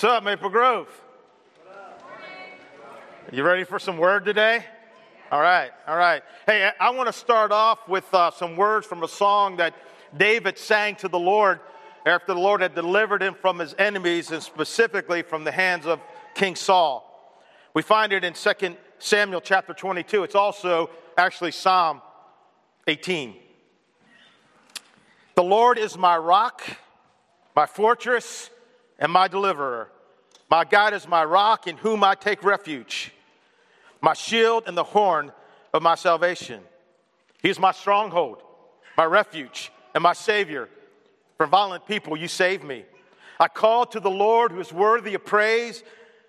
What's up, Maple Grove? You ready for some word today? All right, all right. Hey, I want to start off with uh, some words from a song that David sang to the Lord after the Lord had delivered him from his enemies and specifically from the hands of King Saul. We find it in 2 Samuel chapter 22. It's also actually Psalm 18. The Lord is my rock, my fortress, and my deliverer. My God is my rock in whom I take refuge, my shield and the horn of my salvation. He is my stronghold, my refuge, and my Savior. From violent people, you save me. I called to the Lord who is worthy of praise,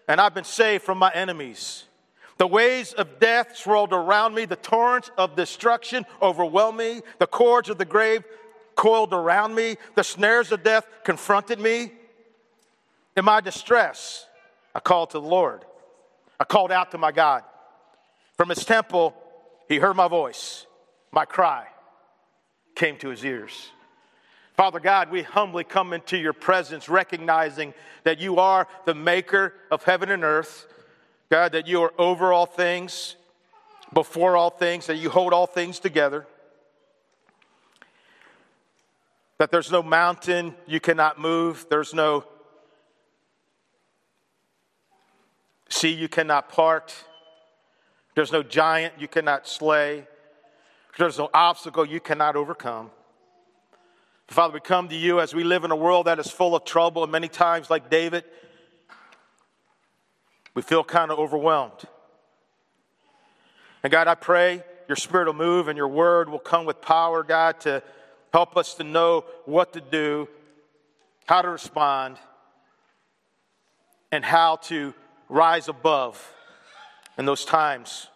and I've been saved from my enemies. The waves of death swirled around me, the torrents of destruction overwhelmed me, the cords of the grave coiled around me, the snares of death confronted me. In my distress, I called to the Lord. I called out to my God. From his temple, he heard my voice. My cry came to his ears. Father God, we humbly come into your presence, recognizing that you are the maker of heaven and earth. God, that you are over all things, before all things, that you hold all things together. That there's no mountain you cannot move, there's no sea you cannot part, there's no giant you cannot slay, there's no obstacle you cannot overcome. Father, we come to you as we live in a world that is full of trouble, and many times, like David, we feel kind of overwhelmed. And God, I pray your spirit will move and your word will come with power, God, to help us to know what to do, how to respond, and how to rise above in those times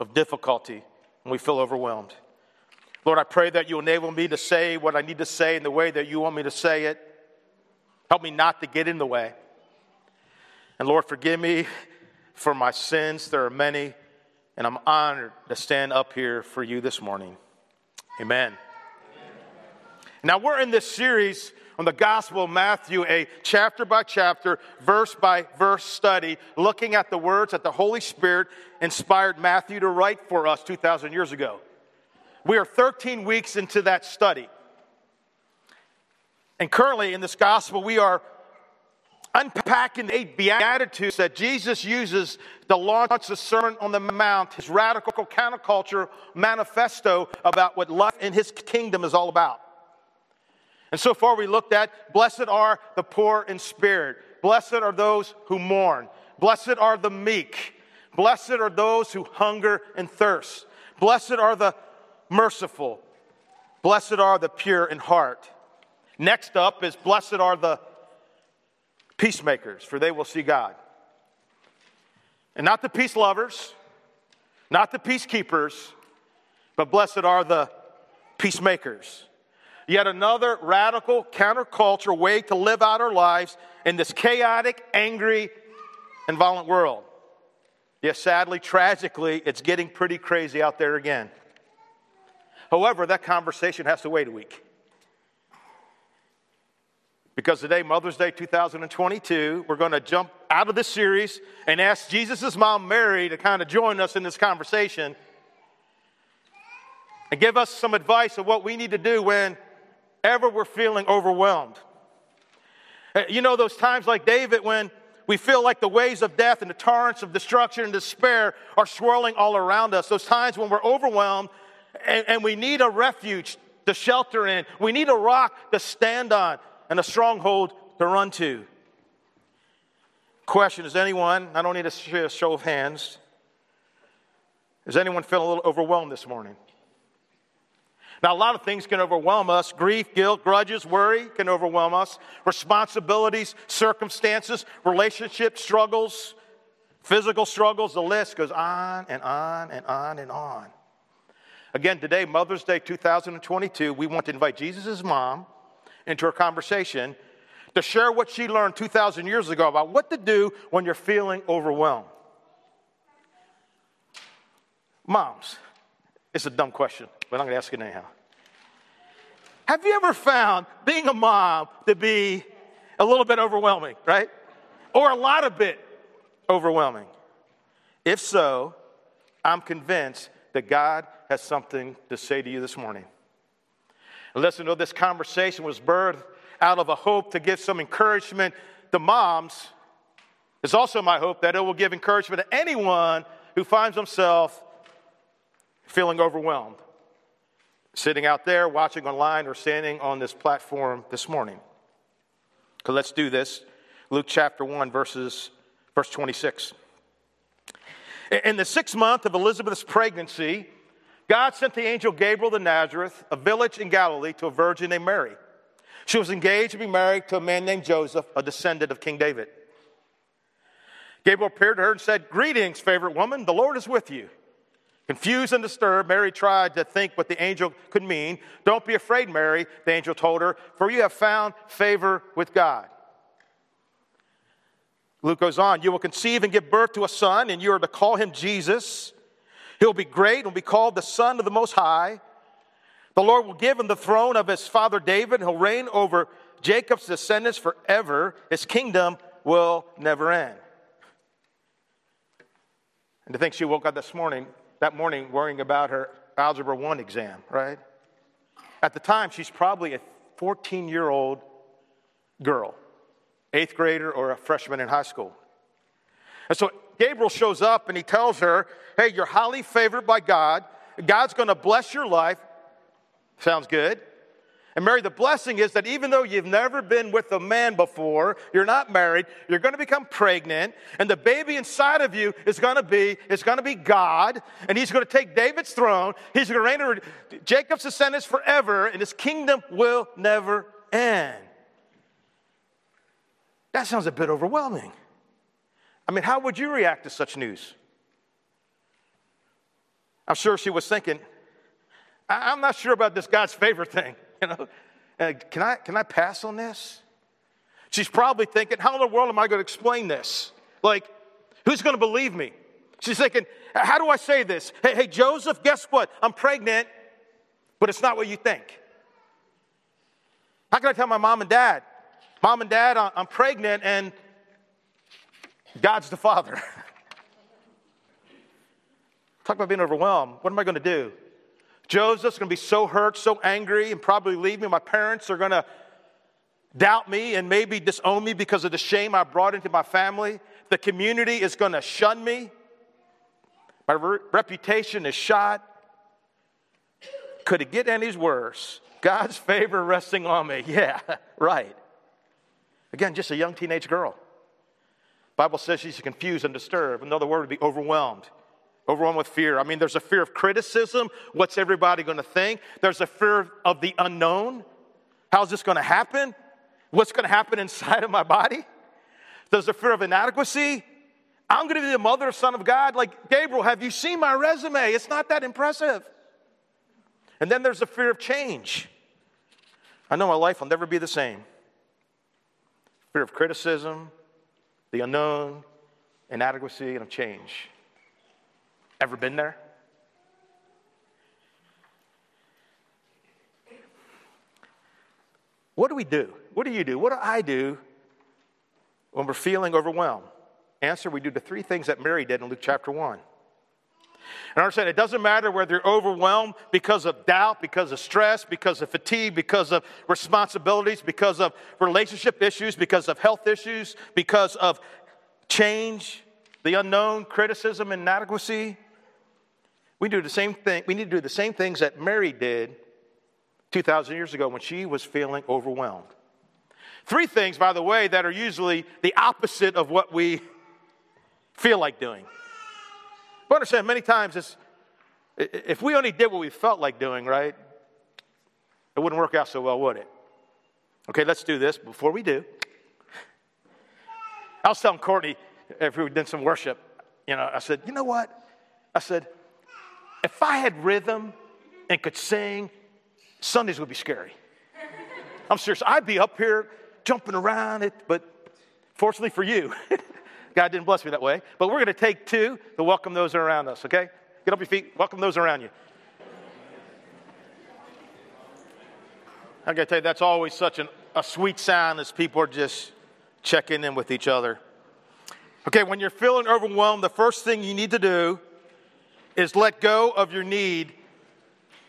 of difficulty when we feel overwhelmed. Lord, I pray that you enable me to say what I need to say in the way that you want me to say it. Help me not to get in the way. And Lord, forgive me for my sins. There are many, and I'm honored to stand up here for you this morning. Amen. Now, we're in this series on the Gospel of Matthew, a chapter by chapter, verse by verse study, looking at the words that the Holy Spirit inspired Matthew to write for us 2,000 years ago. We are 13 weeks into that study. And currently in this Gospel, we are unpacking eight Beatitudes that Jesus uses to launch the Sermon on the Mount, his radical counterculture manifesto about what life in his kingdom is all about. And so far, we looked at blessed are the poor in spirit, blessed are those who mourn, blessed are the meek, blessed are those who hunger and thirst, blessed are the merciful, blessed are the pure in heart. Next up is blessed are the peacemakers, for they will see God. And not the peace lovers, not the peacekeepers, but blessed are the peacemakers. Yet another radical counterculture way to live out our lives in this chaotic, angry, and violent world. Yes, sadly, tragically, it's getting pretty crazy out there again. However, that conversation has to wait a week. Because today, Mother's Day 2022, we're going to jump out of this series and ask Jesus' mom, Mary, to kind of join us in this conversation and give us some advice of what we need to do when ever we're feeling overwhelmed. Uh, you know, those times like David when we feel like the waves of death and the torrents of destruction and despair are swirling all around us. Those times when we're overwhelmed and, and we need a refuge to shelter in, we need a rock to stand on and a stronghold to run to. Question Is anyone, I don't need a show of hands, is anyone feeling a little overwhelmed this morning? Now, a lot of things can overwhelm us. Grief, guilt, grudges, worry can overwhelm us. Responsibilities, circumstances, relationship struggles, physical struggles, the list goes on and on and on and on. Again, today, Mother's Day 2022, we want to invite Jesus' mom into a conversation to share what she learned 2,000 years ago about what to do when you're feeling overwhelmed. Moms, it's a dumb question but I'm going to ask it anyhow. Have you ever found being a mom to be a little bit overwhelming, right? or a lot of bit overwhelming? If so, I'm convinced that God has something to say to you this morning. And listen to this conversation was birthed out of a hope to give some encouragement to moms. It's also my hope that it will give encouragement to anyone who finds himself feeling overwhelmed, sitting out there, watching online, or standing on this platform this morning. So let's do this. Luke chapter 1, verses, verse 26. In the sixth month of Elizabeth's pregnancy, God sent the angel Gabriel to Nazareth, a village in Galilee, to a virgin named Mary. She was engaged to be married to a man named Joseph, a descendant of King David. Gabriel appeared to her and said, Greetings, favorite woman, the Lord is with you. Confused and disturbed, Mary tried to think what the angel could mean. Don't be afraid, Mary, the angel told her, for you have found favor with God. Luke goes on, You will conceive and give birth to a son, and you are to call him Jesus. He'll be great and will be called the Son of the Most High. The Lord will give him the throne of his father David, and he'll reign over Jacob's descendants forever. His kingdom will never end. And to think she woke up this morning, that morning, worrying about her Algebra 1 exam, right? At the time, she's probably a 14 year old girl, eighth grader or a freshman in high school. And so Gabriel shows up and he tells her, Hey, you're highly favored by God. God's going to bless your life. Sounds good. And Mary, the blessing is that even though you've never been with a man before, you're not married, you're going to become pregnant, and the baby inside of you is going to be is going to be God, and He's going to take David's throne. He's going to reign over Jacob's descendants forever, and His kingdom will never end. That sounds a bit overwhelming. I mean, how would you react to such news? I'm sure she was thinking, I'm not sure about this God's favor thing. You know, can I can I pass on this? She's probably thinking, how in the world am I going to explain this? Like, who's going to believe me? She's thinking, how do I say this? Hey, hey, Joseph, guess what? I'm pregnant, but it's not what you think. How can I tell my mom and dad? Mom and dad, I'm pregnant and God's the father. Talk about being overwhelmed. What am I going to do? Joseph's going to be so hurt, so angry, and probably leave me. My parents are going to doubt me and maybe disown me because of the shame I brought into my family. The community is going to shun me. My re- reputation is shot. Could it get any worse? God's favor resting on me. Yeah, right. Again, just a young teenage girl. Bible says she's confused and disturbed. Another word would be overwhelmed overwhelmed with fear. I mean, there's a fear of criticism. What's everybody going to think? There's a fear of the unknown. How's this going to happen? What's going to happen inside of my body? There's a fear of inadequacy. I'm going to be the mother, son of God. Like, Gabriel, have you seen my resume? It's not that impressive. And then there's the fear of change. I know my life will never be the same. Fear of criticism, the unknown, inadequacy, and of change. Ever been there? What do we do? What do you do? What do I do when we're feeling overwhelmed? Answer we do the three things that Mary did in Luke chapter 1. And understand, it doesn't matter whether you're overwhelmed because of doubt, because of stress, because of fatigue, because of responsibilities, because of relationship issues, because of health issues, because of change, the unknown, criticism, inadequacy. We do the same thing. We need to do the same things that Mary did 2,000 years ago when she was feeling overwhelmed. Three things, by the way, that are usually the opposite of what we feel like doing. But understand, many times if we only did what we felt like doing, right, it wouldn't work out so well, would it? Okay, let's do this before we do. I was telling Courtney if we did some worship, you know, I said, you know what? I said, if I had rhythm and could sing, Sundays would be scary. I'm serious. I'd be up here jumping around it, but fortunately for you, God didn't bless me that way. But we're going to take two to welcome those around us, okay? Get up your feet, welcome those around you. I got to tell you, that's always such an, a sweet sound as people are just checking in with each other. Okay, when you're feeling overwhelmed, the first thing you need to do is let go of your need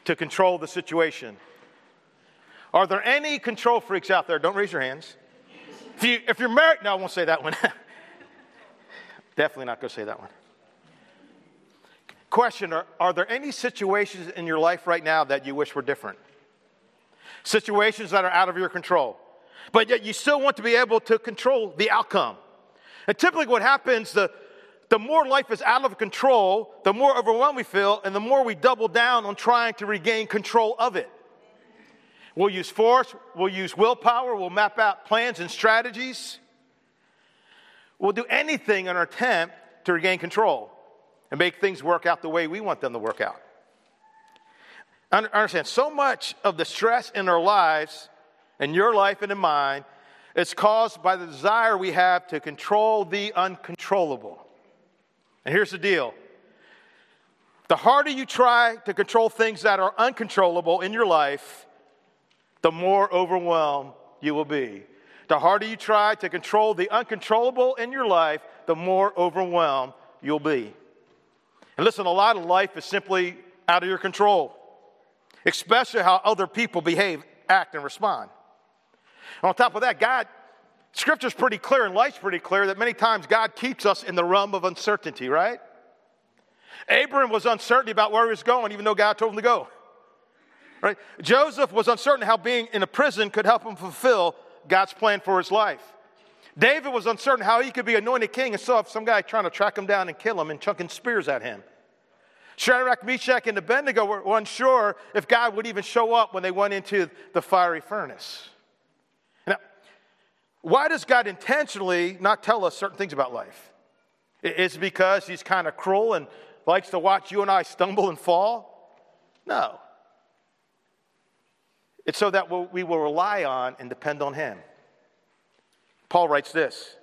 to control the situation. Are there any control freaks out there? Don't raise your hands. If, you, if you're married, no, I won't say that one. Definitely not going to say that one. Question are, are there any situations in your life right now that you wish were different? Situations that are out of your control, but yet you still want to be able to control the outcome. And typically, what happens, the, the more life is out of control, the more overwhelmed we feel, and the more we double down on trying to regain control of it. We'll use force, we'll use willpower, we'll map out plans and strategies. We'll do anything in our attempt to regain control and make things work out the way we want them to work out. Understand, so much of the stress in our lives, in your life and in mine, is caused by the desire we have to control the uncontrollable. And here's the deal the harder you try to control things that are uncontrollable in your life, the more overwhelmed you will be. The harder you try to control the uncontrollable in your life, the more overwhelmed you'll be. And listen, a lot of life is simply out of your control, especially how other people behave, act, and respond. And on top of that, God, Scripture's pretty clear and life's pretty clear that many times God keeps us in the realm of uncertainty, right? Abram was uncertain about where he was going, even though God told him to go. Right? Joseph was uncertain how being in a prison could help him fulfill God's plan for his life. David was uncertain how he could be anointed king and saw some guy trying to track him down and kill him and chucking spears at him. Shadrach, Meshach, and Abednego were unsure if God would even show up when they went into the fiery furnace. Why does God intentionally not tell us certain things about life? Is it because he's kind of cruel and likes to watch you and I stumble and fall? No. It's so that we will rely on and depend on Him. Paul writes this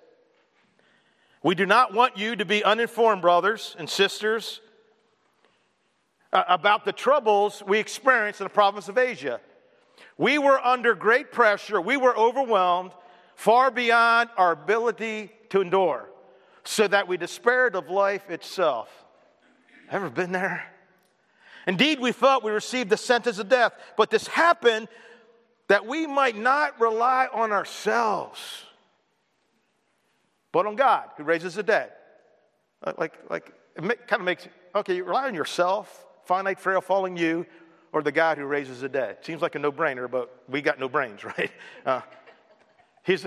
We do not want you to be uninformed, brothers and sisters, about the troubles we experienced in the province of Asia. We were under great pressure, we were overwhelmed, far beyond our ability to endure, so that we despaired of life itself. Ever been there? Indeed, we thought we received the sentence of death, but this happened that we might not rely on ourselves, but on God who raises the dead. Uh, like, like it kind of makes, okay, you rely on yourself, finite, frail, falling you, or the God who raises the dead. Seems like a no brainer, but we got no brains, right? Uh, he's,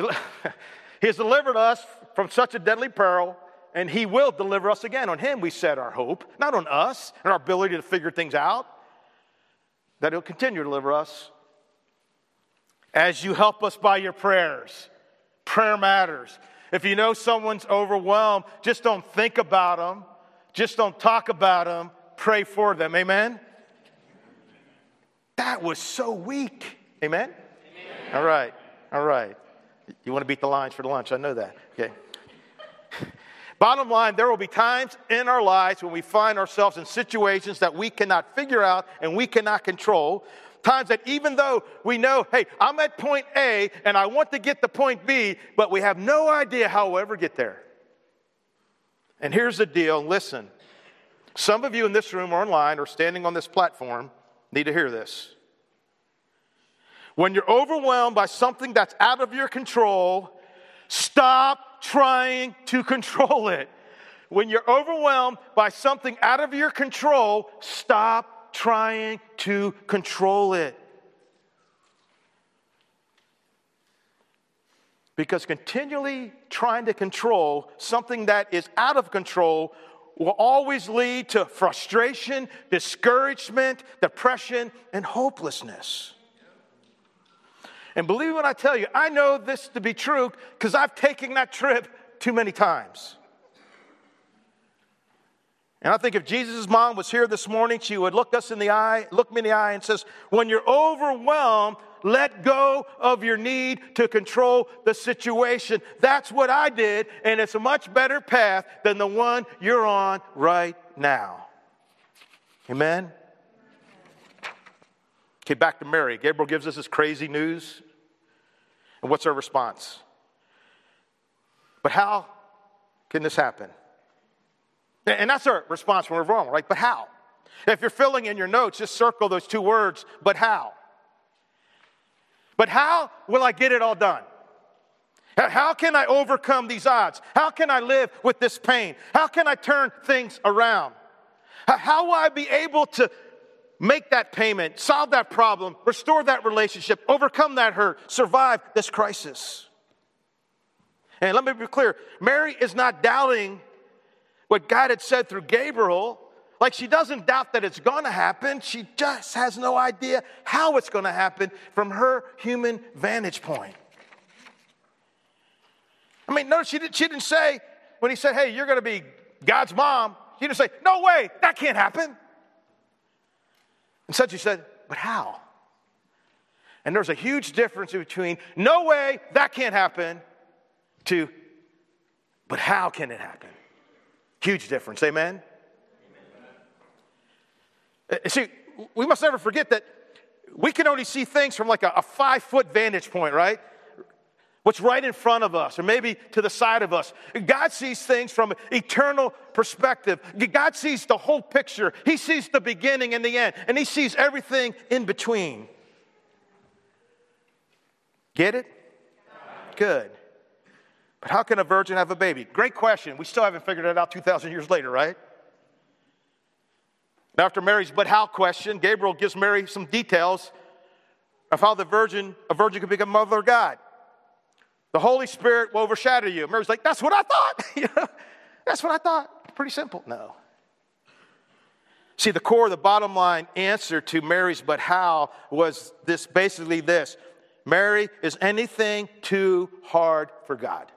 he's delivered us from such a deadly peril and he will deliver us again. On him we set our hope, not on us and our ability to figure things out, that he'll continue to deliver us as you help us by your prayers. Prayer matters. If you know someone's overwhelmed, just don't think about them, just don't talk about them, pray for them. Amen? That was so weak. Amen? Amen? All right, all right. You want to beat the lines for the lunch, I know that. Okay. Bottom line, there will be times in our lives when we find ourselves in situations that we cannot figure out and we cannot control. Times that even though we know, hey, I'm at point A and I want to get to point B, but we have no idea how we'll ever get there. And here's the deal listen, some of you in this room or online or standing on this platform need to hear this. When you're overwhelmed by something that's out of your control, stop trying to control it. When you're overwhelmed by something out of your control, stop trying to control it. Because continually trying to control something that is out of control will always lead to frustration, discouragement, depression, and hopelessness. And believe me when I tell you, I know this to be true because I've taken that trip too many times. And I think if Jesus' mom was here this morning, she would look us in the eye, look me in the eye, and says, When you're overwhelmed, let go of your need to control the situation. That's what I did, and it's a much better path than the one you're on right now. Amen? Okay, back to Mary. Gabriel gives us this crazy news. And what's our response? But how can this happen? And that's our response when we're wrong, right? But how? If you're filling in your notes, just circle those two words, but how? But how will I get it all done? How can I overcome these odds? How can I live with this pain? How can I turn things around? How will I be able to make that payment, solve that problem, restore that relationship, overcome that hurt, survive this crisis? And let me be clear Mary is not doubting what God had said through Gabriel. Like she doesn't doubt that it's to happen. She just has no idea how it's to happen from her human vantage point. I mean, notice she, did, she didn't say, when he said, hey, you're to be God's mom, she didn't say, no way, that can't happen. Instead, she said, but how? And there's a huge difference between, no way, that can't happen, to, but how can it happen? Huge difference, amen? amen. Uh, see, we must never forget that we can only see things from like a, a five foot vantage point, right? What's right in front of us, or maybe to the side of us. God sees things from an eternal perspective. God sees the whole picture. He sees the beginning and the end, and He sees everything in between. Get it? Good. But how can a virgin have a baby? Great question. We still haven't figured it out 2,000 years later, right? After Mary's but how question, Gabriel gives Mary some details of how the virgin, a virgin could become mother of God. The Holy Spirit will overshadow you. Mary's like, that's what I thought. that's what I thought. Pretty simple. No. See, the core, the bottom line answer to Mary's but how was this basically this Mary, is anything too hard for God?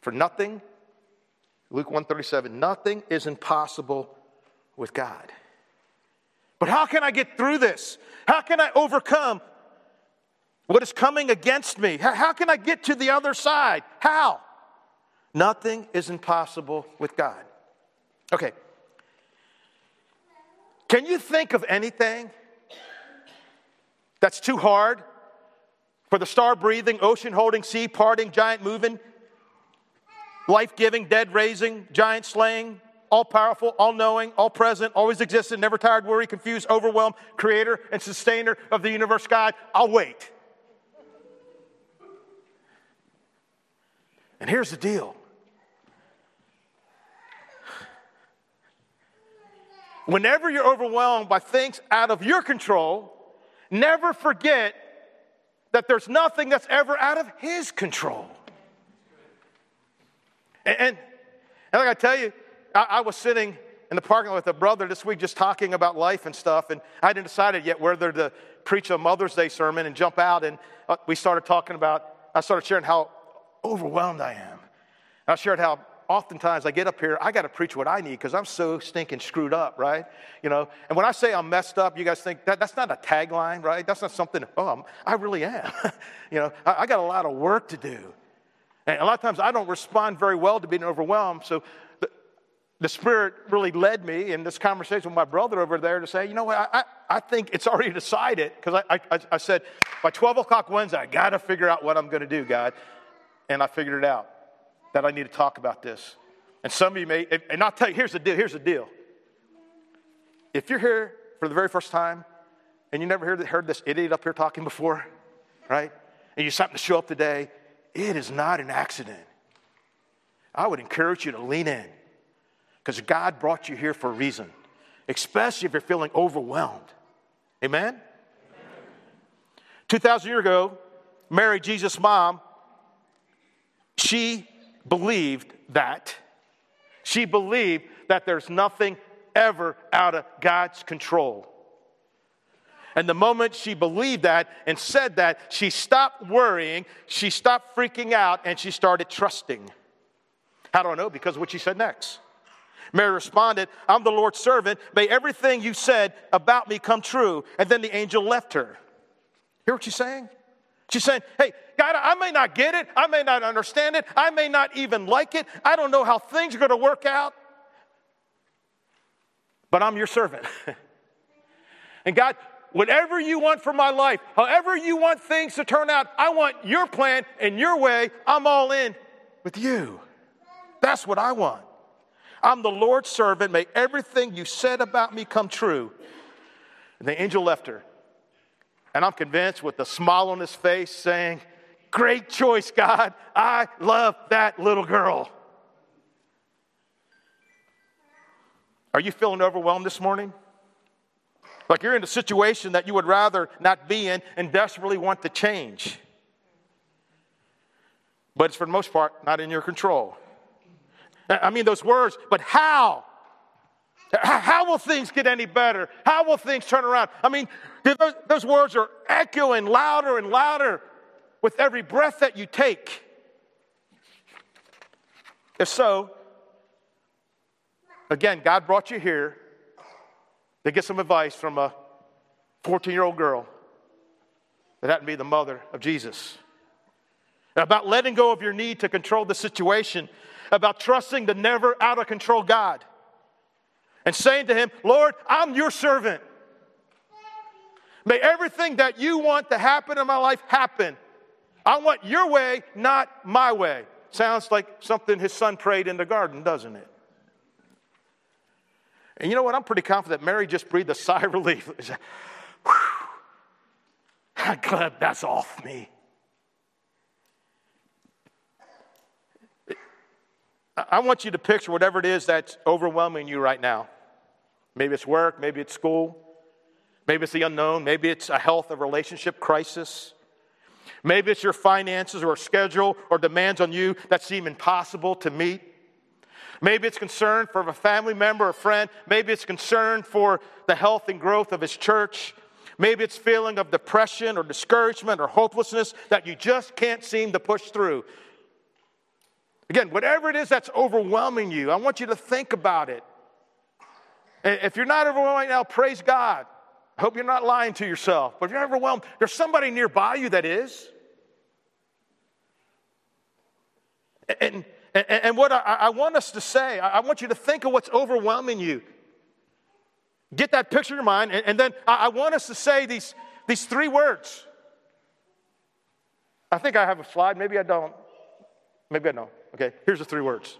For nothing, Luke 137, nothing is impossible with God. But how can I get through this? How can I overcome what is coming against me? How can I get to the other side? How? Nothing is impossible with God. Okay. Can you think of anything that's too hard for the star breathing, ocean holding, sea parting, giant moving, life giving, dead raising, giant slaying, all powerful, all knowing, all present, always existent, never tired, worried, confused, overwhelmed, creator and sustainer of the universe, God? I'll wait. And here's the deal whenever you're overwhelmed by things out of your control, never forget that there's nothing that's ever out of His control. And, and, and like I tell you, I, I was sitting in the parking lot with a brother this week just talking about life and stuff, and I hadn't decided yet whether to preach a Mother's Day sermon and jump out. And uh, we started talking about, I started sharing how overwhelmed I am. I shared how oftentimes I get up here, I got to preach what I need because I'm so stinking screwed up, right? You know, and when I say I'm messed up, you guys think that that's not a tagline, right? That's not something, oh, I'm, i really am. you know, I, I, got a lot of work to do. And a lot of times I don't respond very well to being overwhelmed. So the, the Spirit really led me in this conversation with my brother over there to say, you know what, I, I, I think it's already decided because I, I, I said, by 12 o'clock Wednesday, I got to figure out what I'm going to do, God and I figured it out that I need to talk about this. And some of you may, and I'll tell you, here's the deal. Here's the deal. If you're here for the very first time and you never heard, this idiot up here talking before, right? And you something to show up today, it is not an accident. I would encourage you to lean in because God brought you here for a reason, especially if you're feeling overwhelmed. Amen? Amen. 2,000 years ago, Mary, Jesus' mom, she believed that. She believed that there's nothing ever out of God's control. And the moment she believed that and said that, she stopped worrying, she stopped freaking out, and she started trusting. How do I know? Because of what she said next. Mary responded, I'm the Lord's servant. May everything you said about me come true. And then the angel left her. Hear what she's saying? She's saying, Hey, God, I may not get it. I may not understand it. I may not even like it. I don't know how things are going to work out. But I'm your servant. and God, whatever you want for my life, however you want things to turn out, I want your plan and your way. I'm all in with you. That's what I want. I'm the Lord's servant. May everything you said about me come true. And the angel left her. And I'm convinced with a smile on his face saying, Great choice, God. I love that little girl. Are you feeling overwhelmed this morning? Like you're in a situation that you would rather not be in and desperately want to change. But it's for the most part not in your control. I mean, those words, but how? How will things get any better? How will things turn around? I mean, those, words are echoing louder and louder with every breath that you take. If so, again, God brought you here to get some advice from a 14 year old girl that happened to be the mother of Jesus. About letting go of your need to control the situation, about trusting the never out of control God, and saying to Him, Lord, I'm your servant. May everything that you want to happen in my life happen. I want your way, not my way. Sounds like something his son prayed in the garden, doesn't it? And you know what? I'm pretty confident Mary just breathed a sigh of relief. I'm glad that's off me. I want you to picture whatever it is that's overwhelming you right now. Maybe it's work, maybe it's school, maybe it's the unknown, maybe it's a health or relationship crisis. Maybe it's your finances or schedule or demands on you that seem impossible to meet. Maybe it's concern for a family member or friend. Maybe it's concern for the health and growth of his church. Maybe it's feeling of depression or discouragement or hopelessness that you just can't seem to push through. Again, whatever it is that's overwhelming you, I want you to think about it. If you're not overwhelmed right now, praise God. I hope you're not lying to yourself. But if you're overwhelmed, there's somebody nearby you that is. And and, and what I, I, want us to say, I want you to think of what's overwhelming you. Get that picture in your mind, and, and then I, I want us to say these, these three words. I think I have a slide. Maybe I don't. Maybe I don't. Okay, here's the three words.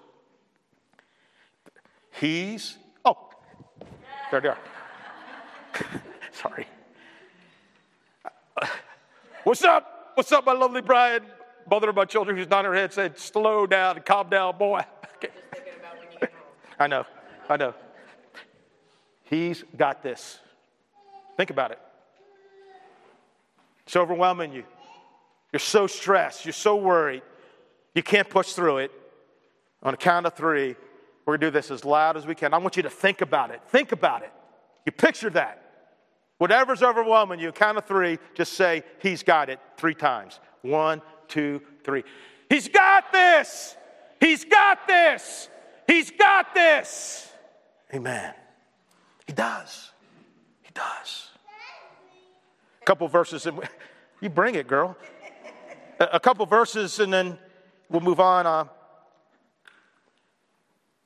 He's, oh, there they are. Sorry. What's up? What's up, my lovely bride? mother of my children who's nodding her head said, slow down, calm down, boy. I know, I know. He's got this. Think about it. It's overwhelming you. You're so stressed. You're so worried. You can't push through it. On a count of three, we're going to do this as loud as we can. I want you to think about it. Think about it. You picture that. Whatever's overwhelming you, count of three, just say, He's got it three times. One, two, three. He's got this. He's got this. He's got this. Amen. He does. He does. A couple verses, and you bring it, girl. A couple verses, and then we'll move on. Uh,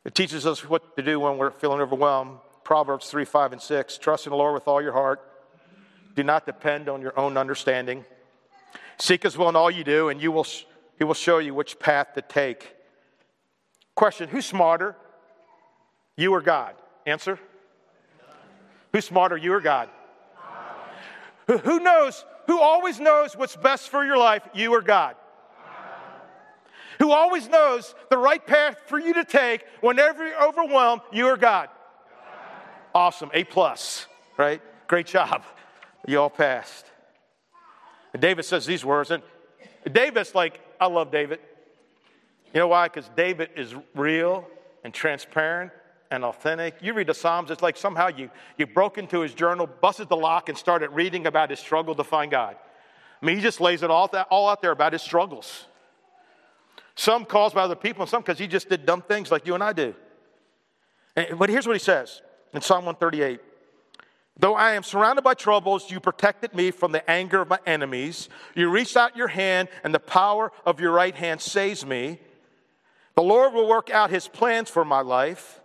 it teaches us what to do when we're feeling overwhelmed. Proverbs 3, 5, and 6. Trust in the Lord with all your heart. Do not depend on your own understanding. Seek his will in all you do, and you will, he will show you which path to take. Question Who's smarter, you or God? Answer Who's smarter, you or God? Who, who knows, who always knows what's best for your life, you or God? Who always knows the right path for you to take whenever you're overwhelmed, you or God? Awesome, A plus, right? Great job. You all passed. And David says these words, and David's like, I love David. You know why? Because David is real and transparent and authentic. You read the Psalms, it's like somehow you, you broke into his journal, busted the lock, and started reading about his struggle to find God. I mean, he just lays it all, all out there about his struggles. Some caused by other people, and some because he just did dumb things like you and I do. And, but here's what he says in Psalm 138 Though I am surrounded by troubles, you protected me from the anger of my enemies. You reached out your hand, and the power of your right hand saves me. The Lord will work out his plans for my life.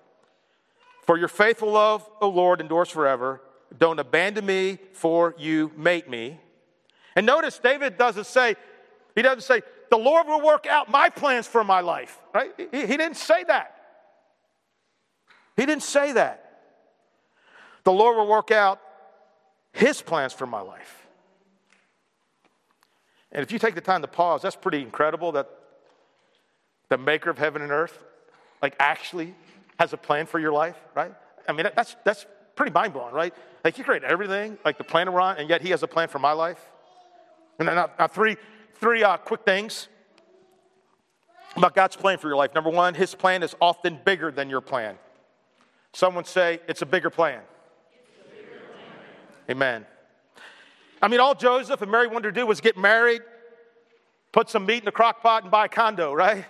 For your faithful love, O Lord, endures forever. don't abandon me, for you made me. And notice David doesn't say, he doesn't say, the Lord will work out my plans for my life, right? He, he didn't say that. He didn't say that. The Lord will work out his plans for my life. And if you take the time to pause, that's pretty incredible that the maker of heaven and earth, like, actually has a plan for your life, right? I mean, that's, that's pretty mind blowing, right? Like, He created everything, like the planet we're on, and yet he has a plan for my life. And then, now, now three, three uh, quick things about God's plan for your life. Number one, his plan is often bigger than your plan. Someone say, it's a bigger plan. Amen. I mean, all Joseph and Mary wanted to do was get married, put some meat in the crock pot, and buy a condo, right?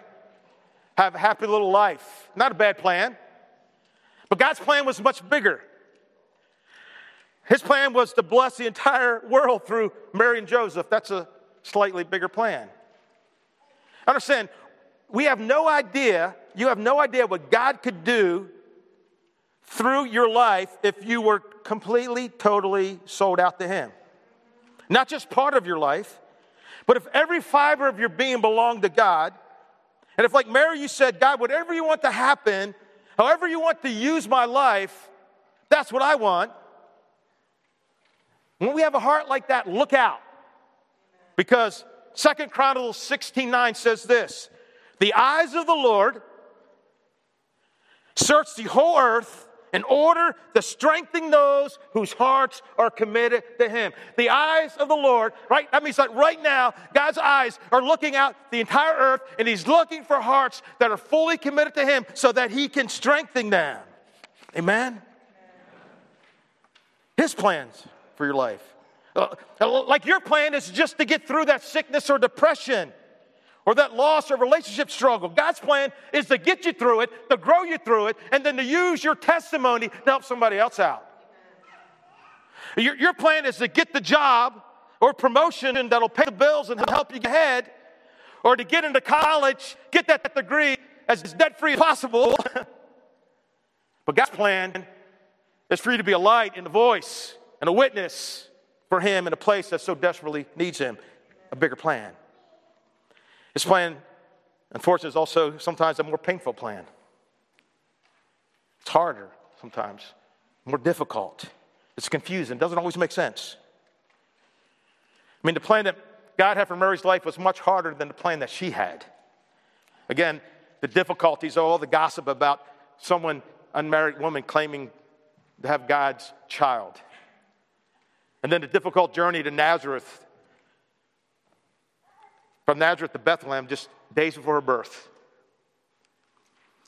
Have a happy little life. Not a bad plan. But God's plan was much bigger. His plan was to bless the entire world through Mary and Joseph. That's a slightly bigger plan. Understand, we have no idea, you have no idea what God could do through your life if you were completely, totally sold out to Him. Not just part of your life, but if every fiber of your being belonged to God, and if, like Mary, you said, God, whatever you want to happen, however you want to use my life, that's what I want. When we have a heart like that, look out. Because Second Chronicles 16 9 says this The eyes of the Lord search the whole earth in order to strengthen those whose hearts are committed to Him. The eyes of the Lord, right? That means that right now, God's eyes are looking out the entire earth and He's looking for hearts that are fully committed to Him so that He can strengthen them. Amen? His plans for your life. Uh, like your plan is just to get through that sickness or depression or that loss or relationship struggle. God's plan is to get you through it, to grow you through it, and then to use your testimony to help somebody else out. Your, your plan is to get the job or promotion that'll pay the bills and help you get ahead, or to get into college, get that degree as debt free as possible. but God's plan is for you to be a light and a voice and a witness for Him in a place that so desperately needs Him. A bigger plan. His plan, unfortunately, is also sometimes a more painful plan. It's harder sometimes, more difficult. It's confusing, doesn't always make sense. I mean, the plan that God had for Mary's life was much harder than the plan that she had. Again, the difficulties, all the gossip about someone, unmarried woman, claiming to have God's child. And then the difficult journey to Nazareth from Nazareth to Bethlehem just days before her birth.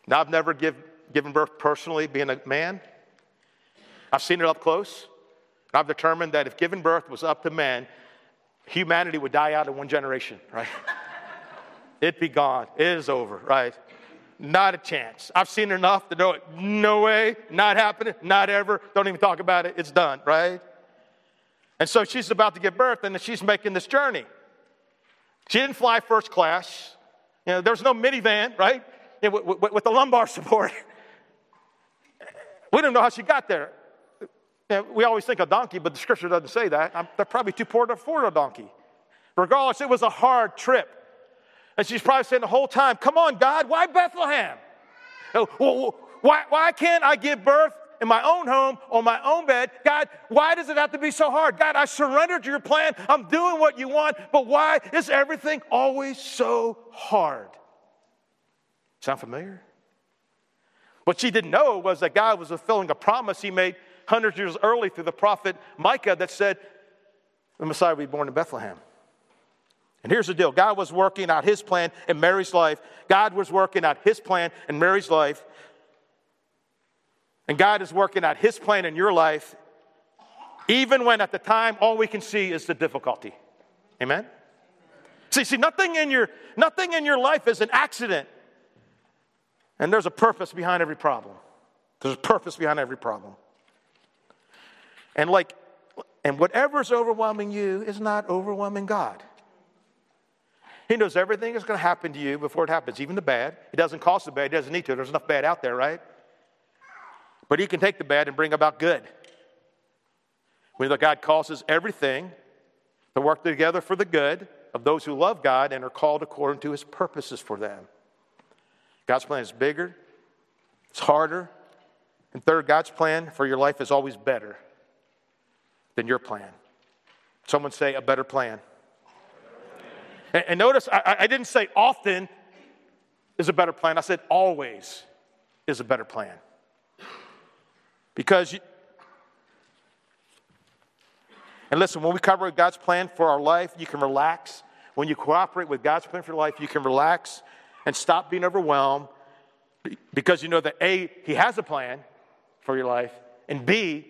Now, I've never give, given birth personally, being a man. I've seen it up close. And I've determined that if giving birth was up to men, humanity would die out in one generation, right? It'd be gone. It is over, right? Not a chance. I've seen enough to know it. No way, not happening, not ever. Don't even talk about it. It's done, right? And so she's about to give birth, and she's making this journey. She didn't fly first class. You know, there's no minivan, right? With, with, with, the lumbar support. we don't know how she got there. You know, we always think a donkey, but the scripture doesn't say that. I'm, they're probably too poor to afford a donkey. Regardless, it was a hard trip. And she's probably saying the whole time, Come on, God, why Bethlehem? Oh, why, why can't I give birth in my own home, on my own bed. God, why does it have to be so hard? God, I surrendered to your plan. I'm doing what you want, but why is everything always so hard? Sound familiar? What she didn't know was that God was fulfilling a promise he made hundreds of years early through the prophet Micah that said the Messiah would be born in Bethlehem. And here's the deal God was working out his plan in Mary's life. God was working out his plan in Mary's life. And God is working out His plan in your life, even when at the time all we can see is the difficulty. Amen? See, see, nothing in your nothing in your life is an accident. And there's a purpose behind every problem. There's a purpose behind every problem. And like, and whatever's overwhelming you is not overwhelming God. He knows everything is going to happen to you before it happens, even the bad. He doesn't cause the bad, he doesn't need to. There's enough bad out there, right? But he can take the bad and bring about good. We know that God causes everything to work together for the good of those who love God and are called according to his purposes for them. God's plan is bigger, it's harder. And third, God's plan for your life is always better than your plan. Someone say, a better plan. And, and notice, I, I didn't say often is a better plan, I said always is a better plan. Because, you, and listen, when we cover God's plan for our life, you can relax. When you cooperate with God's plan for your life, you can relax and stop being overwhelmed because you know that A, He has a plan for your life, and B,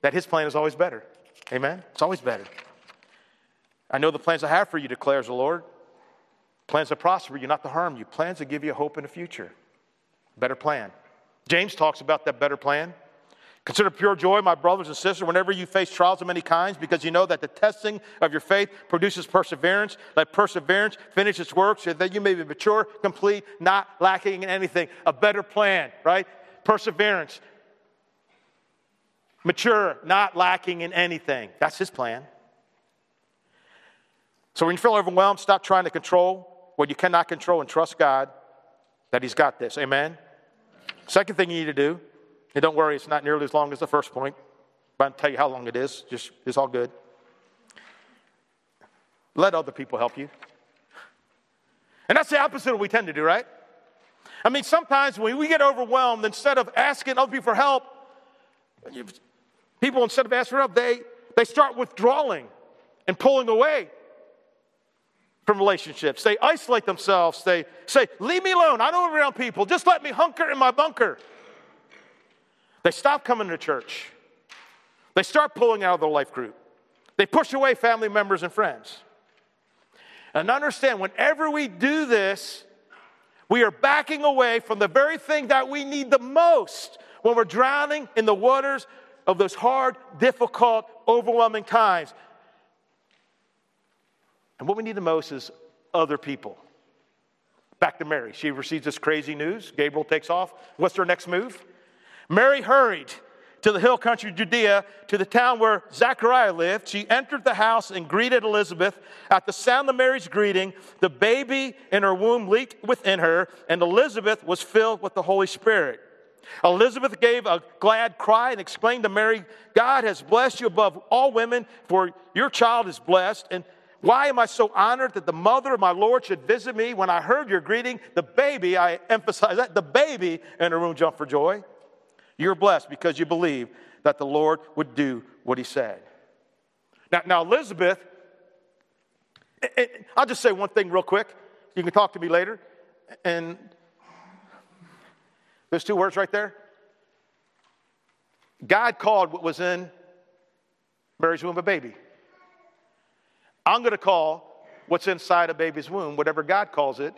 that His plan is always better. Amen? It's always better. I know the plans I have for you, declares the Lord. Plans to prosper you, not to harm you. Plans to give you hope in the future. Better plan. James talks about that better plan. Consider pure joy, my brothers and sisters, whenever you face trials of many kinds, because you know that the testing of your faith produces perseverance. Let perseverance finish its work so that you may be mature, complete, not lacking in anything. A better plan, right? Perseverance. Mature, not lacking in anything. That's his plan. So when you feel overwhelmed, stop trying to control what you cannot control and trust God that he's got this. Amen? Second thing you need to do and don't worry, it's not nearly as long as the first point, but I'll tell you how long it is. Just it's all good. Let other people help you. And that's the opposite of what we tend to do, right? I mean, sometimes when we get overwhelmed, instead of asking other people for help, people, instead of asking for help, they, they start withdrawing and pulling away from relationships. They isolate themselves. They say, Leave me alone. I don't want around people. Just let me hunker in my bunker. They stop coming to church. They start pulling out of their life group. They push away family members and friends. And understand, whenever we do this, we are backing away from the very thing that we need the most when we're drowning in the waters of those hard, difficult, overwhelming times. And what we need the most is other people. Back to Mary. She receives this crazy news. Gabriel takes off. What's her next move? Mary hurried to the hill country of Judea, to the town where Zachariah lived. She entered the house and greeted Elizabeth. At the sound of Mary's greeting, the baby in her womb leaped within her, and Elizabeth was filled with the Holy Spirit. Elizabeth gave a glad cry and exclaimed to Mary, God has blessed you above all women, for your child is blessed. And why am I so honored that the mother of my Lord should visit me? When I heard your greeting, the baby, I emphasize that, the baby in her womb jumped for joy. You're blessed because you believe that the Lord would do what he said. Now, now Elizabeth, eh, eh, I'll just say one thing real quick. You can talk to me later. And there's two words right there. God called what was in Mary's womb a baby. I'm going to call what's inside a baby's womb, whatever God calls it,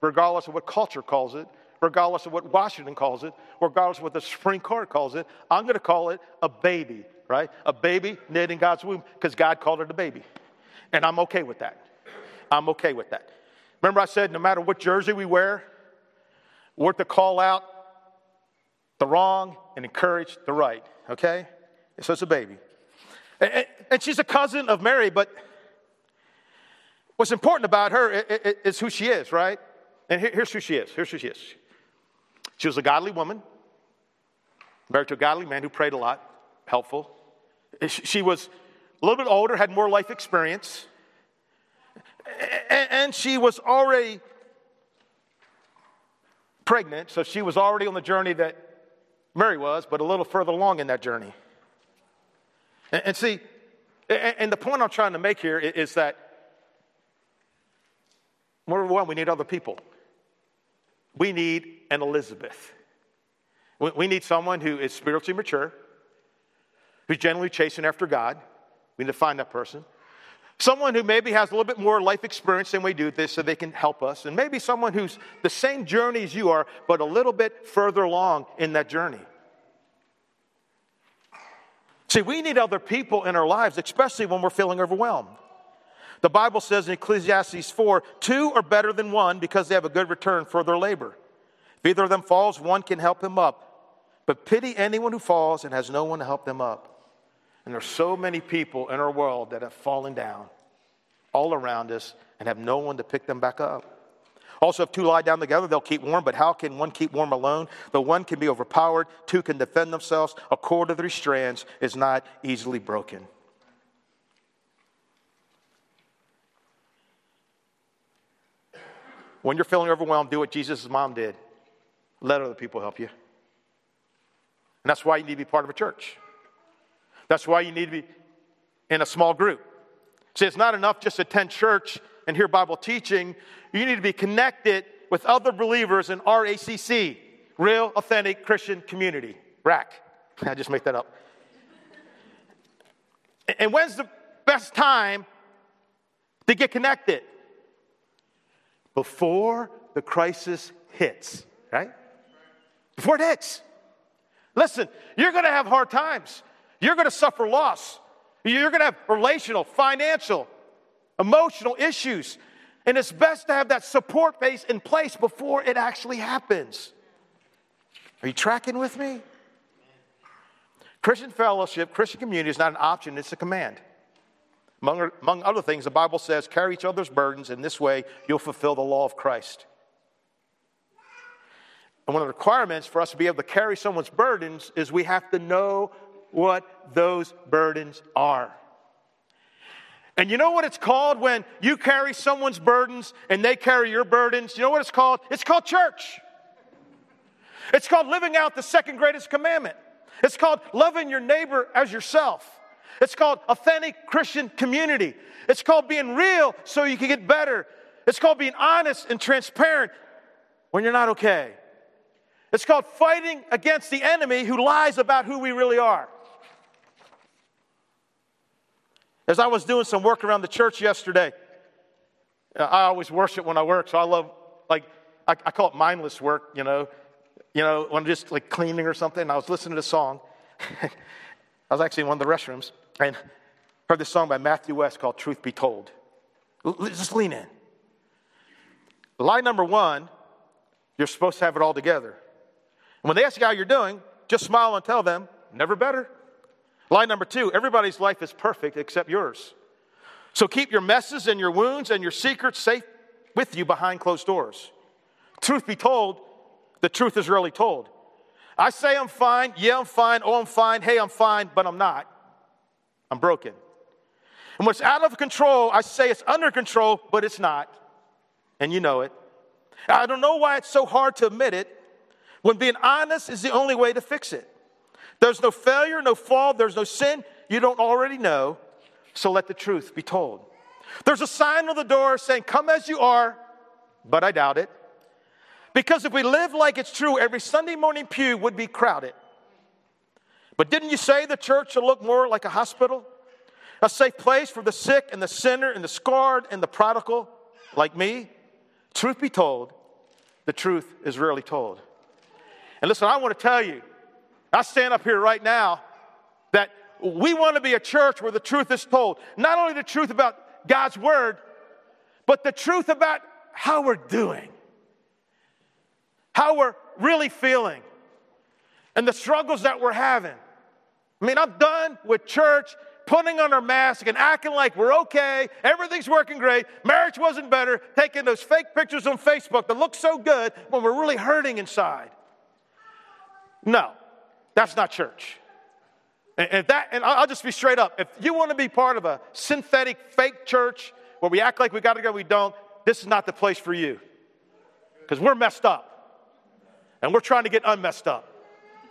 regardless of what culture calls it, regardless of what Washington calls it, regardless of what the Supreme Court calls it. I'm going to call it a baby, right? A baby knit in God's womb because God called it a baby. And I'm okay with that. I'm okay with that. Remember, I said no matter what jersey we wear, we're to call out the wrong and encourage the right, okay? So it's a baby. And she's a cousin of Mary, but what's important about her is who she is, right? And here's who she is. Here's who she is. She was a godly woman, married to a godly man who prayed a lot, helpful. She was a little bit older, had more life experience, and she was already pregnant, so she was already on the journey that Mary was, but a little further along in that journey. And, see, and the point I'm trying to make here is that number one, we need other people. We need an Elizabeth. We need someone who is spiritually mature, who's generally chasing after God. We need to find that person. Someone who maybe has a little bit more life experience than we do this so they can help us. And maybe someone who's the same journey as you are, but a little bit further along in that journey. See, we need other people in our lives, especially when we're feeling overwhelmed. The Bible says in Ecclesiastes 4 two are better than one because they have a good return for their labor. If either of them falls, one can help him up. But pity anyone who falls and has no one to help them up. And there's so many people in our world that have fallen down all around us and have no one to pick them back up. Also, if two lie down together, they'll keep warm, but how can one keep warm alone? The one can be overpowered, two can defend themselves. A cord of three strands is not easily broken. When you're feeling overwhelmed, do what Jesus' mom did. Let other people help you. And that's why you need to be part of a church. That's why you need to be in a small group. See, it's not enough just to attend church and hear Bible teaching. You need to be connected with other believers in RACC, Real Authentic Christian Community. RAC. I just make that up. And when's the best time to get connected? Before the crisis hits, right? Before it hits. Listen, you're going to have hard times. You're going to suffer loss. You're going to have relational, financial, emotional issues. And it's best to have that support base in place before it actually happens. Are you tracking with me? Christian fellowship, Christian community is not an option, it's a command. Among, among other things, the Bible says, carry each other's burdens. In this way, you'll fulfill the law of Christ. And one of the requirements for us to be able to carry someone's burdens is we have to know what those burdens are. And you know what it's called when you carry someone's burdens and they carry your burdens? You know what it's called? It's called church. It's called living out the second greatest commandment. It's called loving your neighbor as yourself. It's called authentic Christian community. It's called being real so you can get better. It's called being honest and transparent when you're not okay. It's called fighting against the enemy who lies about who we really are. As I was doing some work around the church yesterday, uh, I always worship when I work, so I love, like, I, I call it mindless work, you know. You know, when I'm just like cleaning or something, I was listening to a song. I was actually in one of the restrooms heard this song by Matthew West called Truth Be Told. Just lean in. Lie number one, you're supposed to have it all together. And when they ask you how you're doing, just smile and tell them, never better. Line number two everybody's life is perfect except yours. So keep your messes and your wounds and your secrets safe with you behind closed doors. Truth be told, the truth is really told. I say I'm fine, yeah, I'm fine, oh, I'm fine, hey, I'm fine, but I'm not. I'm broken. And what's out of control, I say it's under control, but it's not. And you know it. I don't know why it's so hard to admit it when being honest is the only way to fix it. There's no failure, no fall, there's no sin you don't already know, so let the truth be told. There's a sign on the door saying, Come as you are, but I doubt it. Because if we live like it's true, every Sunday morning pew would be crowded. But didn't you say the church should look more like a hospital? A safe place for the sick and the sinner and the scarred and the prodigal, like me? Truth be told, the truth is rarely told. And listen, I want to tell you, I stand up here right now that we want to be a church where the truth is told. Not only the truth about God's word, but the truth about how we're doing, how we're really feeling, and the struggles that we're having. I mean, I'm done with church putting on our mask and acting like we're okay, everything's working great, marriage wasn't better, taking those fake pictures on Facebook that look so good when we're really hurting inside. No. That's not church. And, that, and I'll just be straight up. If you want to be part of a synthetic fake church where we act like we got to go, we don't, this is not the place for you. Because we're messed up. And we're trying to get unmessed up.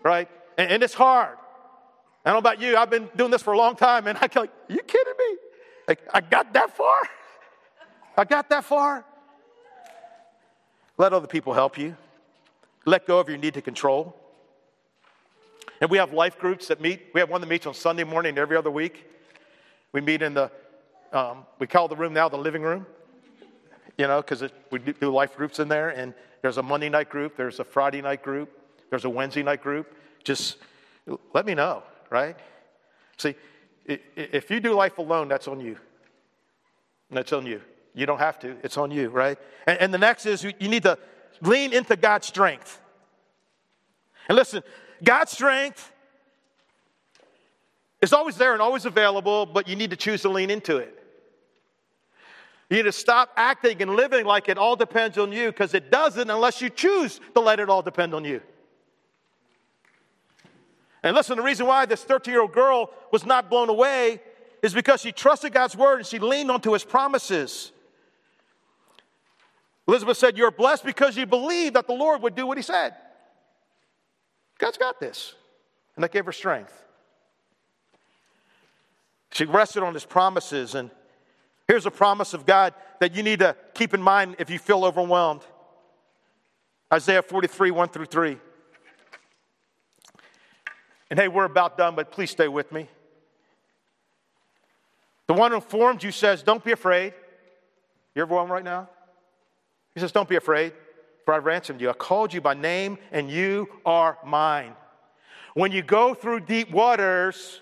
Right? And, and, it's hard. I don't know about you, I've been doing this for a long time, and I am like, you kidding me? Like, I got that far? I got that far? Let other people help you. Let go of your need to control. And we have life groups that meet. We have one that meets on Sunday morning every other week. We meet in the, um, we call the room now the living room, you know, because we do life groups in there. And there's a Monday night group, there's a Friday night group, there's a Wednesday night group. Just let me know, right? See, if you do life alone, that's on you. That's on you. You don't have to, it's on you, right? And, and the next is you need to lean into God's strength. And listen, God's strength is always there and always available, but you need to choose to lean into it. You need to stop acting and living like it all depends on you because it doesn't unless you choose to let it all depend on you. And listen, the reason why this 13 year old girl was not blown away is because she trusted God's word and she leaned onto his promises. Elizabeth said, You're blessed because you believe that the Lord would do what he said. God's got this. And that gave her strength. She rested on his promises. And here's a promise of God that you need to keep in mind if you feel overwhelmed Isaiah 43, 1 through 3. And hey, we're about done, but please stay with me. The one who informed you says, Don't be afraid. You're overwhelmed right now? He says, Don't be afraid, for I ransomed you. I called you by name, and you are mine. When you go through deep waters,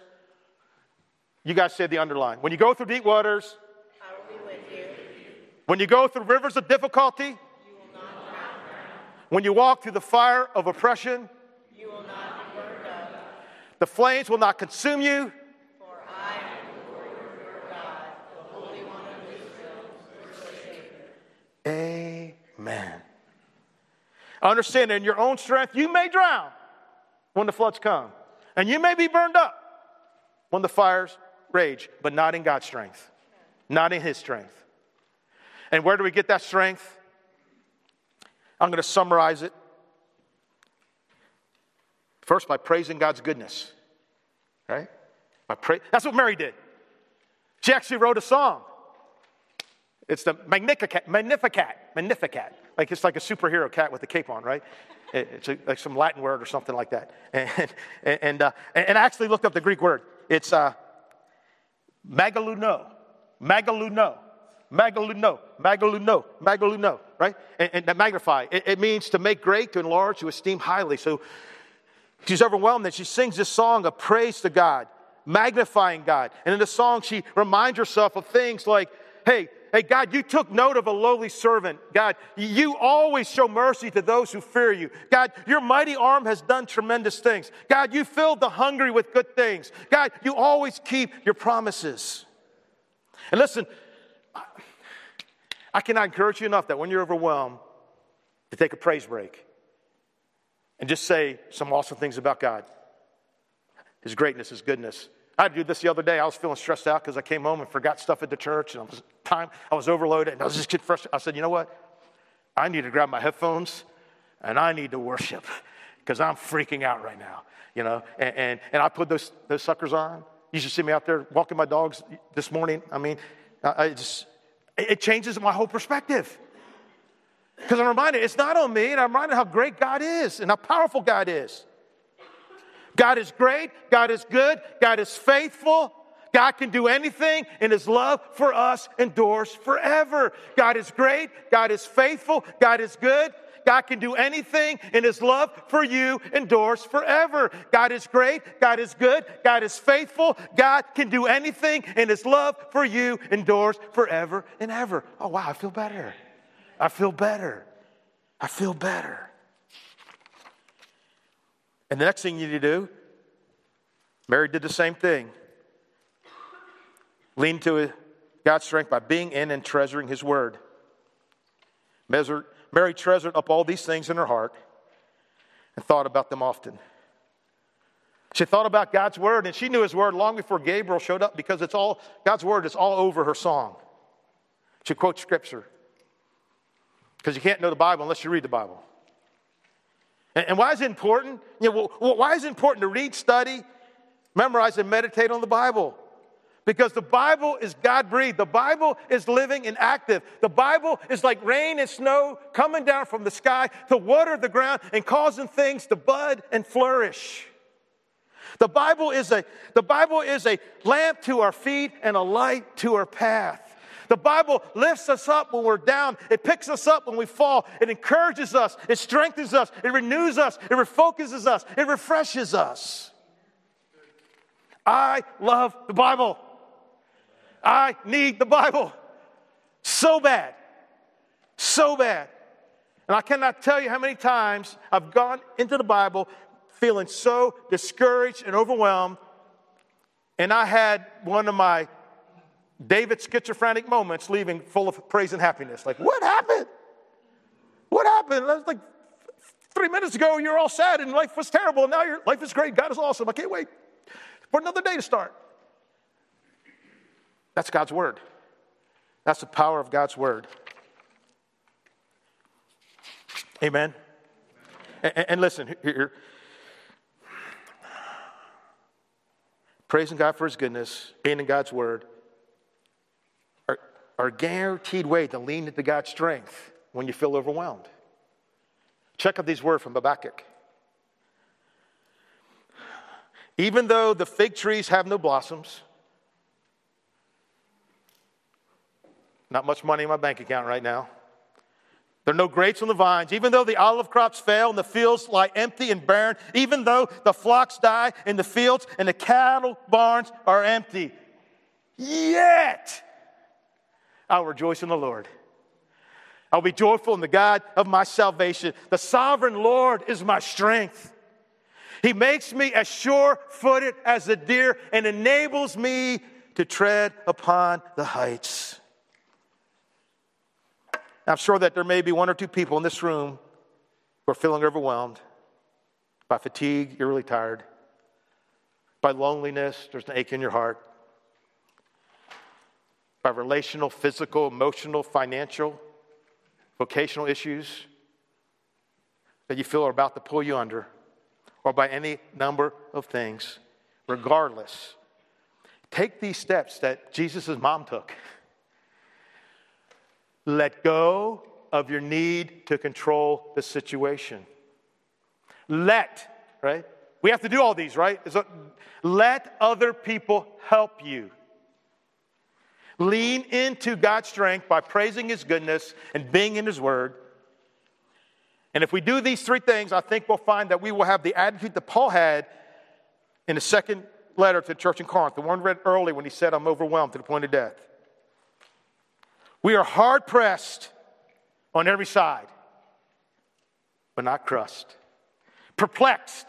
you guys say the underline. When you go through deep waters, I will be with you. When you go through rivers of difficulty, you will not drown. When you walk through the fire of oppression, you will not be burned up. The flames will not consume you. For I am the Lord your God, the Holy One of Israel, Savior. Amen. Understand in your own strength, you may drown when the floods come, and you may be burned up when the fires rage, but not in God's strength, not in His strength. And where do we get that strength? I'm going to summarize it. First, by praising God's goodness, right? By pray- That's what Mary did. She actually wrote a song. It's the Magnificat, Magnificat, Magnificat. Like it's like a superhero cat with a cape on, right? It's like some Latin word or something like that. And, and, uh, and I actually looked up the Greek word. It's uh, magaluno, magaluno, magaluno, magaluno, magaluno, right? And, and that magnify. It, it means to make great, to enlarge, to esteem highly. So she's overwhelmed and she sings this song of praise to God, magnifying God. And in the song, she reminds herself of things like, hey, Hey, God, you took note of a lowly servant. God, you always show mercy to those who fear you. God, your mighty arm has done tremendous things. God, you filled the hungry with good things. God, you always keep your promises. And listen, I cannot encourage you enough that when you're overwhelmed, to take a praise break and just say some awesome things about God His greatness, His goodness. I do this the other day. I was feeling stressed out because I came home and forgot stuff at the church, and I was time I was overloaded, and I was just getting frustrated. I said, you know what? I need to grab my headphones, and I need to worship because I'm freaking out right now. You know, and, and, and I put those those suckers on. You should see me out there walking my dogs this morning. I mean, I just it changes my whole perspective. Because I'm reminded it's not on me, and I'm reminded how great God is and how powerful God is. God is great, God is good, God is faithful. God can do anything, and His love for us endures forever. God is great, God is faithful, God is good. God can do anything, and His love for you endures forever. God is great, God is good, God is faithful. God can do anything, and His love for you endures forever and ever. Oh, wow, I feel better. I feel better. I feel better. And the next thing you need to do, Mary did the same thing. Lean to God's strength by being in and treasuring His word. Mary treasured up all these things in her heart and thought about them often. She thought about God's word, and she knew His word long before Gabriel showed up because it's all God's word is all over her song. She quotes scripture because you can't know the Bible unless you read the Bible. And, why is it important? You know, why is it important to read, study, memorize, and meditate on the Bible? Because the Bible is God breathed. The Bible is living and active. The Bible is like rain and snow coming down from the sky to water the ground and causing things to bud and flourish. The Bible is a, the Bible is a lamp to our feet and a light to our path. The Bible lifts us up when we're down. It picks us up when we fall. It encourages us. It strengthens us. It renews us. It refocuses us. It refreshes us. I love the Bible. I need the Bible so bad. So bad. And I cannot tell you how many times I've gone into the Bible feeling so discouraged and overwhelmed and I had one of my David schizophrenic moments leaving full of praise and happiness. Like, what happened? What happened? I was like, three minutes ago, you're all sad and life was terrible. And now your life is great. God is awesome. I can't wait for another day to start. That's God's word. That's the power of God's word. Amen. And, and listen, here, praising God for his goodness, being in God's word, are, a guaranteed way to lean into God's strength when you feel overwhelmed. Check out these words from Habakkuk. Even though the fig trees have no blossoms, not much money in my bank account right now. There are no grapes on the vines. Even though the olive crops fail and the fields lie empty and barren, even though the flocks die in the fields and the cattle barns are empty, yet I'll rejoice in the Lord. I'll be joyful in the God of my salvation. The sovereign Lord is my strength. He makes me as sure footed as a deer and enables me to tread upon the heights. I'm sure that there may be one or two people in this room who are feeling overwhelmed by fatigue, you're really tired, by loneliness, there's an ache in your heart, by relational, physical, emotional, financial, vocational issues that you feel are about to pull you under, or by any number of things. Regardless, take these steps that Jesus' mom took. Let go of your need to control the situation. Let, right? We have to do all these, right? Let other people help you. Lean into God's strength by praising His goodness and being in His Word. And if we do these three things, I think we'll find that we will have the attitude that Paul had in the second letter to the church in Corinth, the one read early when he said, I'm overwhelmed to the point of death. We are hard pressed on every side, but not crushed. Perplexed,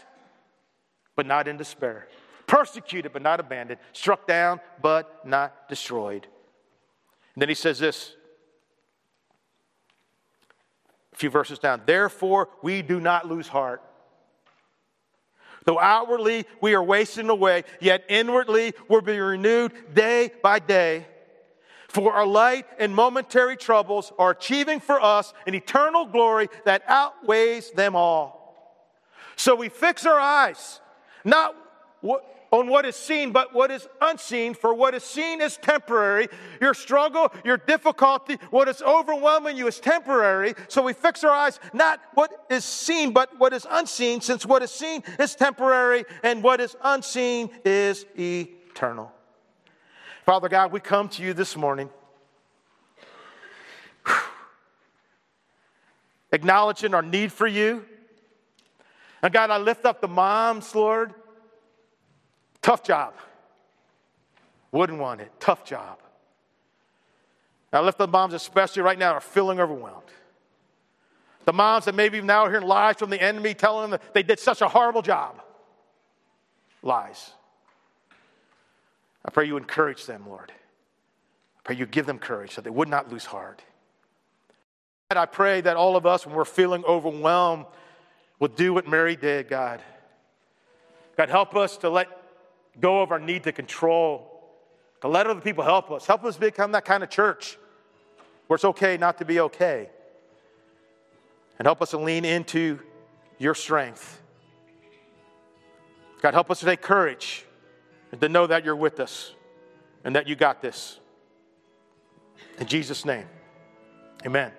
but not in despair. Persecuted, but not abandoned. Struck down, but not destroyed. And then he says this a few verses down. Therefore, we do not lose heart. Though outwardly we are wasting away, yet inwardly we're being renewed day by day. For our light and momentary troubles are achieving for us an eternal glory that outweighs them all. So we fix our eyes not on what is seen, but what is unseen. For what is seen is temporary. Your struggle, your difficulty, what is overwhelming you is temporary. So we fix our eyes not what is seen, but what is unseen, since what is seen is temporary and what is unseen is eternal. Father God, we come to you this morning. Acknowledging our need for you. And God, I lift up the moms, Lord. Tough job. Wouldn't want it. Tough job. I lift up moms, especially right now, are feeling overwhelmed. The moms that maybe now are hearing lies from the enemy telling them that they did such a horrible job. Lies. I pray you encourage them, Lord. I pray you give them courage so they would not lose heart. And I pray that all of us, when we're feeling overwhelmed, will do what Mary did, God. God, help us to let go of our need to control, to let other people help us. Help us become that kind of church where it's okay not to be okay. And help us to lean into your strength. God, help us to take courage and to know that you're with us and that you got this. In Jesus' name, amen.